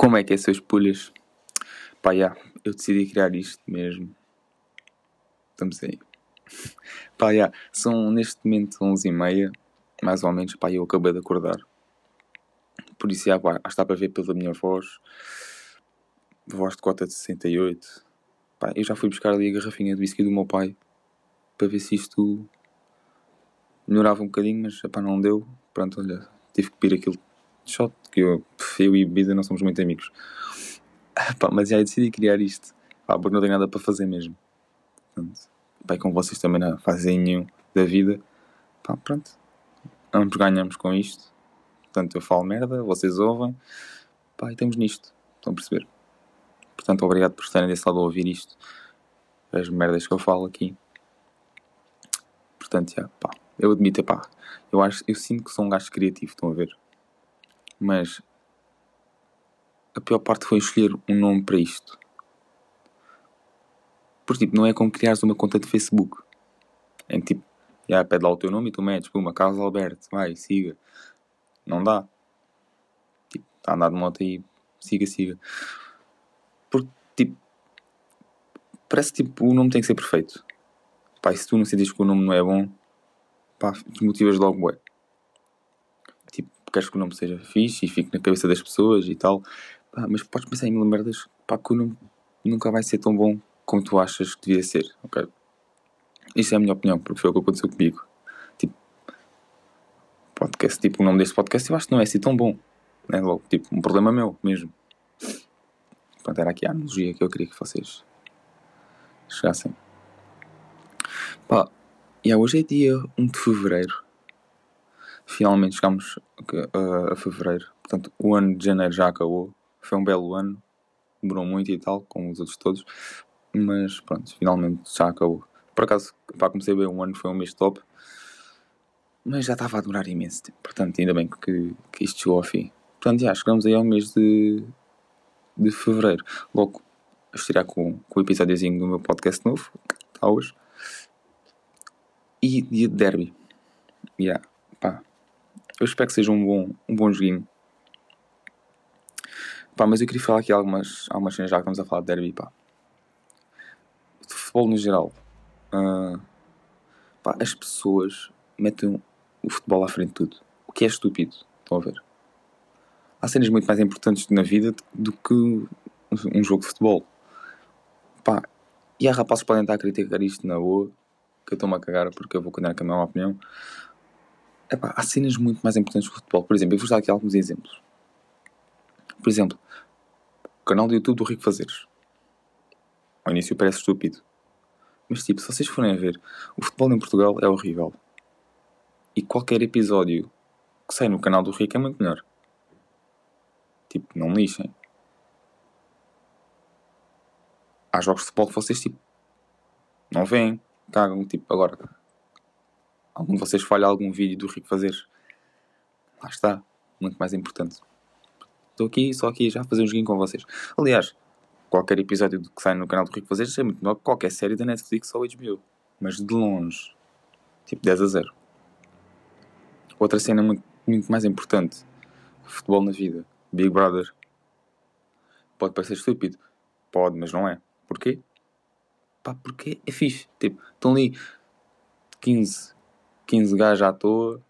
Como é que é, seus pulhas? Pá, eu decidi criar isto mesmo. Estamos aí. Pá, são neste momento 11h30, mais ou menos, pá, eu acabei de acordar. Por isso, já, pá, está para ver pela minha voz. Voz de cota de 68. Pá, eu já fui buscar ali a garrafinha de whisky do meu pai. Para ver se isto melhorava um bocadinho, mas, pá, não deu. Pronto, olha, tive que pedir aquilo de shot, que eu, eu e bebida não somos muito amigos. Pá, mas já decidi criar isto. Pá, porque não tenho nada para fazer mesmo. Portanto, pá, e como vocês também não fazem nenhum da vida, pá, pronto. Ambos ganhamos com isto. Portanto, eu falo merda, vocês ouvem. Pá, e estamos nisto. Estão a perceber? Portanto, obrigado por estarem desse lado a ouvir isto. As merdas que eu falo aqui. Portanto, já, pá. Eu admito, pá. Eu, acho, eu sinto que sou um gajo criativo, estão a ver? Mas a pior parte foi escolher um nome para isto. Porque, tipo, não é como criares uma conta de Facebook. É tipo, já pede lá o teu nome e tu metes, puma, Carlos Alberto, vai, siga. Não dá. Tipo, está a andar de moto aí, siga, siga. Porque, tipo, parece que tipo, o nome tem que ser perfeito. Pá, e se tu não sentires que o nome não é bom, pá, desmotivas logo, ué. Queres que o nome seja fixe e fique na cabeça das pessoas e tal. Pá, mas podes pensar em mil merdas, pá, que o nome nunca vai ser tão bom como tu achas que devia ser, ok? Isto é a minha opinião, porque foi o que aconteceu comigo. Tipo, podcast, tipo, o nome deste podcast eu acho que não é assim tão bom. Né? Logo, tipo, um problema meu mesmo. Pronto, era aqui a analogia que eu queria que vocês chegassem. Pá, e hoje é dia 1 de Fevereiro. Finalmente chegamos a, a Fevereiro. Portanto, o ano de Janeiro já acabou. Foi um belo ano. Demorou muito e tal, como os outros todos. Mas pronto, finalmente já acabou. Por acaso, para comecei bem um ano, foi um mês top. Mas já estava a demorar imenso tempo. Portanto, ainda bem que, que isto chegou ao fim. Portanto, já chegamos aí ao mês de, de Fevereiro. Logo, estirar com, com o episódiozinho do meu podcast novo. Está hoje. E dia de derby. Yeah, pá. Eu espero que seja um bom, um bom joguinho. Pá, mas eu queria falar aqui algumas, algumas cenas já que estamos a falar de derby, pá. De futebol no geral. Uh, pá, as pessoas metem o futebol à frente de tudo. O que é estúpido. Estão a ver? Há cenas muito mais importantes na vida do que um jogo de futebol. Pá, e há rapazes podem estar a criticar isto na boa que eu estou-me a cagar porque eu vou continuar com a minha opinião. Epá, há cenas muito mais importantes que o futebol. Por exemplo, eu vou dar aqui alguns exemplos. Por exemplo, o canal do YouTube do Rico Fazeres. Ao início parece estúpido. Mas tipo, se vocês forem a ver, o futebol em Portugal é horrível. E qualquer episódio que sai no canal do Rico é muito melhor. Tipo, não me lixem. Há jogos de futebol que vocês tipo não veem cagam, tipo, agora algum de vocês falha algum vídeo do Rico fazer? Lá está, muito mais importante. Estou aqui, só aqui já a fazer um joguinho com vocês. Aliás, qualquer episódio que sai no canal do Rico fazer é muito melhor que qualquer série da Netflix ou HBO mas de longe tipo 10 a 0 outra cena muito, muito mais importante futebol na vida. Big Brother. Pode parecer estúpido pode, mas não é. Porquê? pá, porque é fixe. Tipo, estão ali 15, 15 gajos à toa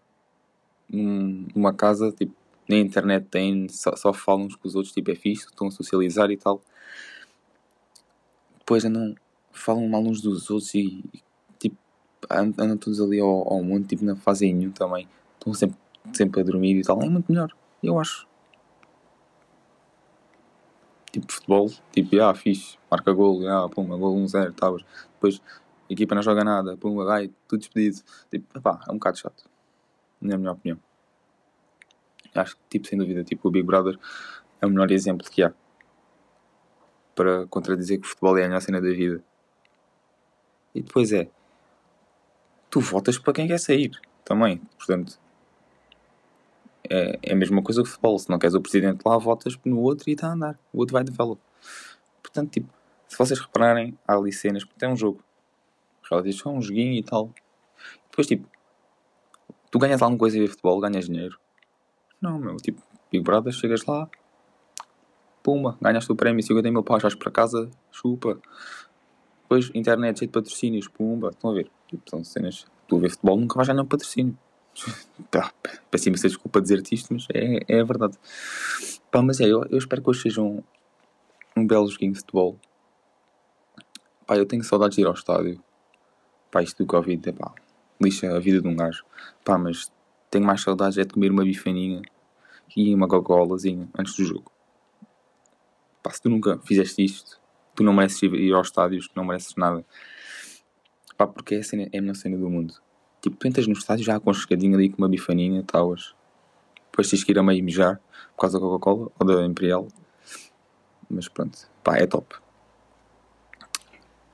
numa casa, tipo, na internet tem, só, só falam uns com os outros, tipo, é fixe, estão a socializar e tal. Depois andam, falam mal uns dos outros e, tipo, andam todos ali ao, ao mundo, tipo, não fazem nenhum também. Estão sempre, sempre a dormir e tal. É muito melhor, eu acho tipo futebol, tipo, ah, fixe, marca gol, ah, pumba, gol 1-0, um depois a equipa não joga nada, pumba, vai, tudo despedido. Tipo, pá, é um bocado chato. Na minha opinião. Acho que, tipo, sem dúvida, tipo, o Big Brother é o melhor exemplo que há para contradizer que o futebol é a melhor cena da vida. E depois é, tu votas para quem quer sair também, portanto, é, é a mesma coisa que o futebol. Se não queres o presidente lá, votas no outro e está a andar. O outro vai develop. Portanto, tipo, se vocês repararem, há ali cenas, porque é um jogo. Relativos só um joguinho e tal. Depois, tipo, tu ganhas alguma coisa a ver futebol, ganhas dinheiro. Não, meu, tipo, Big Brother, chegas lá, pumba, ganhaste o prémio, 50 mil paus, vais para casa, chupa. Depois, internet cheio de patrocínios, pumba, estão a ver? Tipo, são cenas, tu a ver futebol nunca vais ganhar um patrocínio. Pá, peço imensa desculpa dizer-te isto, mas é, é a verdade. Pá, mas é, eu, eu espero que hoje seja um, um belo joguinho de futebol. Pá, eu tenho saudades de ir ao estádio. Pá, isto do Covid, é pá, lixa a vida de um gajo. Pá, mas tenho mais saudades é de comer uma bifaninha e uma Coca-Colazinha antes do jogo. Pá, se tu nunca fizeste isto, tu não mereces ir aos estádios, não mereces nada. Pá, porque é a, é a melhor cena do mundo. Tipo, tu entras no estádio já com um chegadinho ali com uma bifaninha, talas. Depois tens que ir a meio mijar por causa da Coca-Cola ou da Imperial. Mas pronto, pá, é top.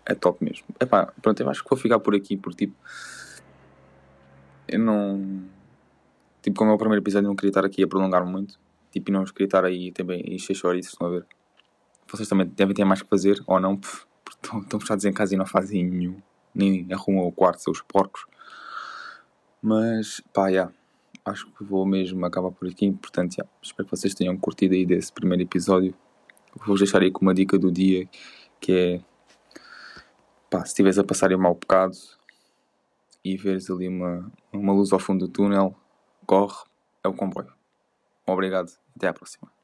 É top mesmo. É pá, pronto, eu acho que vou ficar por aqui porque tipo. Eu não. Tipo, como é o primeiro episódio, não queria estar aqui a prolongar muito. Tipo, e não queria estar aí também a encher chouriços, estão a ver? Vocês também devem ter mais que fazer, ou não, porque estão, fechados em casa e não fazem nenhum. Nem arrumam o quarto, seus porcos. Mas, pá. Yeah, acho que vou mesmo acabar por aqui. Portanto, yeah, espero que vocês tenham curtido aí desse primeiro episódio. Vou deixar aí com uma dica do dia, que é... Pá, se estiveres a passar um mau bocado e veres ali uma, uma luz ao fundo do túnel, corre, é o comboio. Obrigado, até à próxima.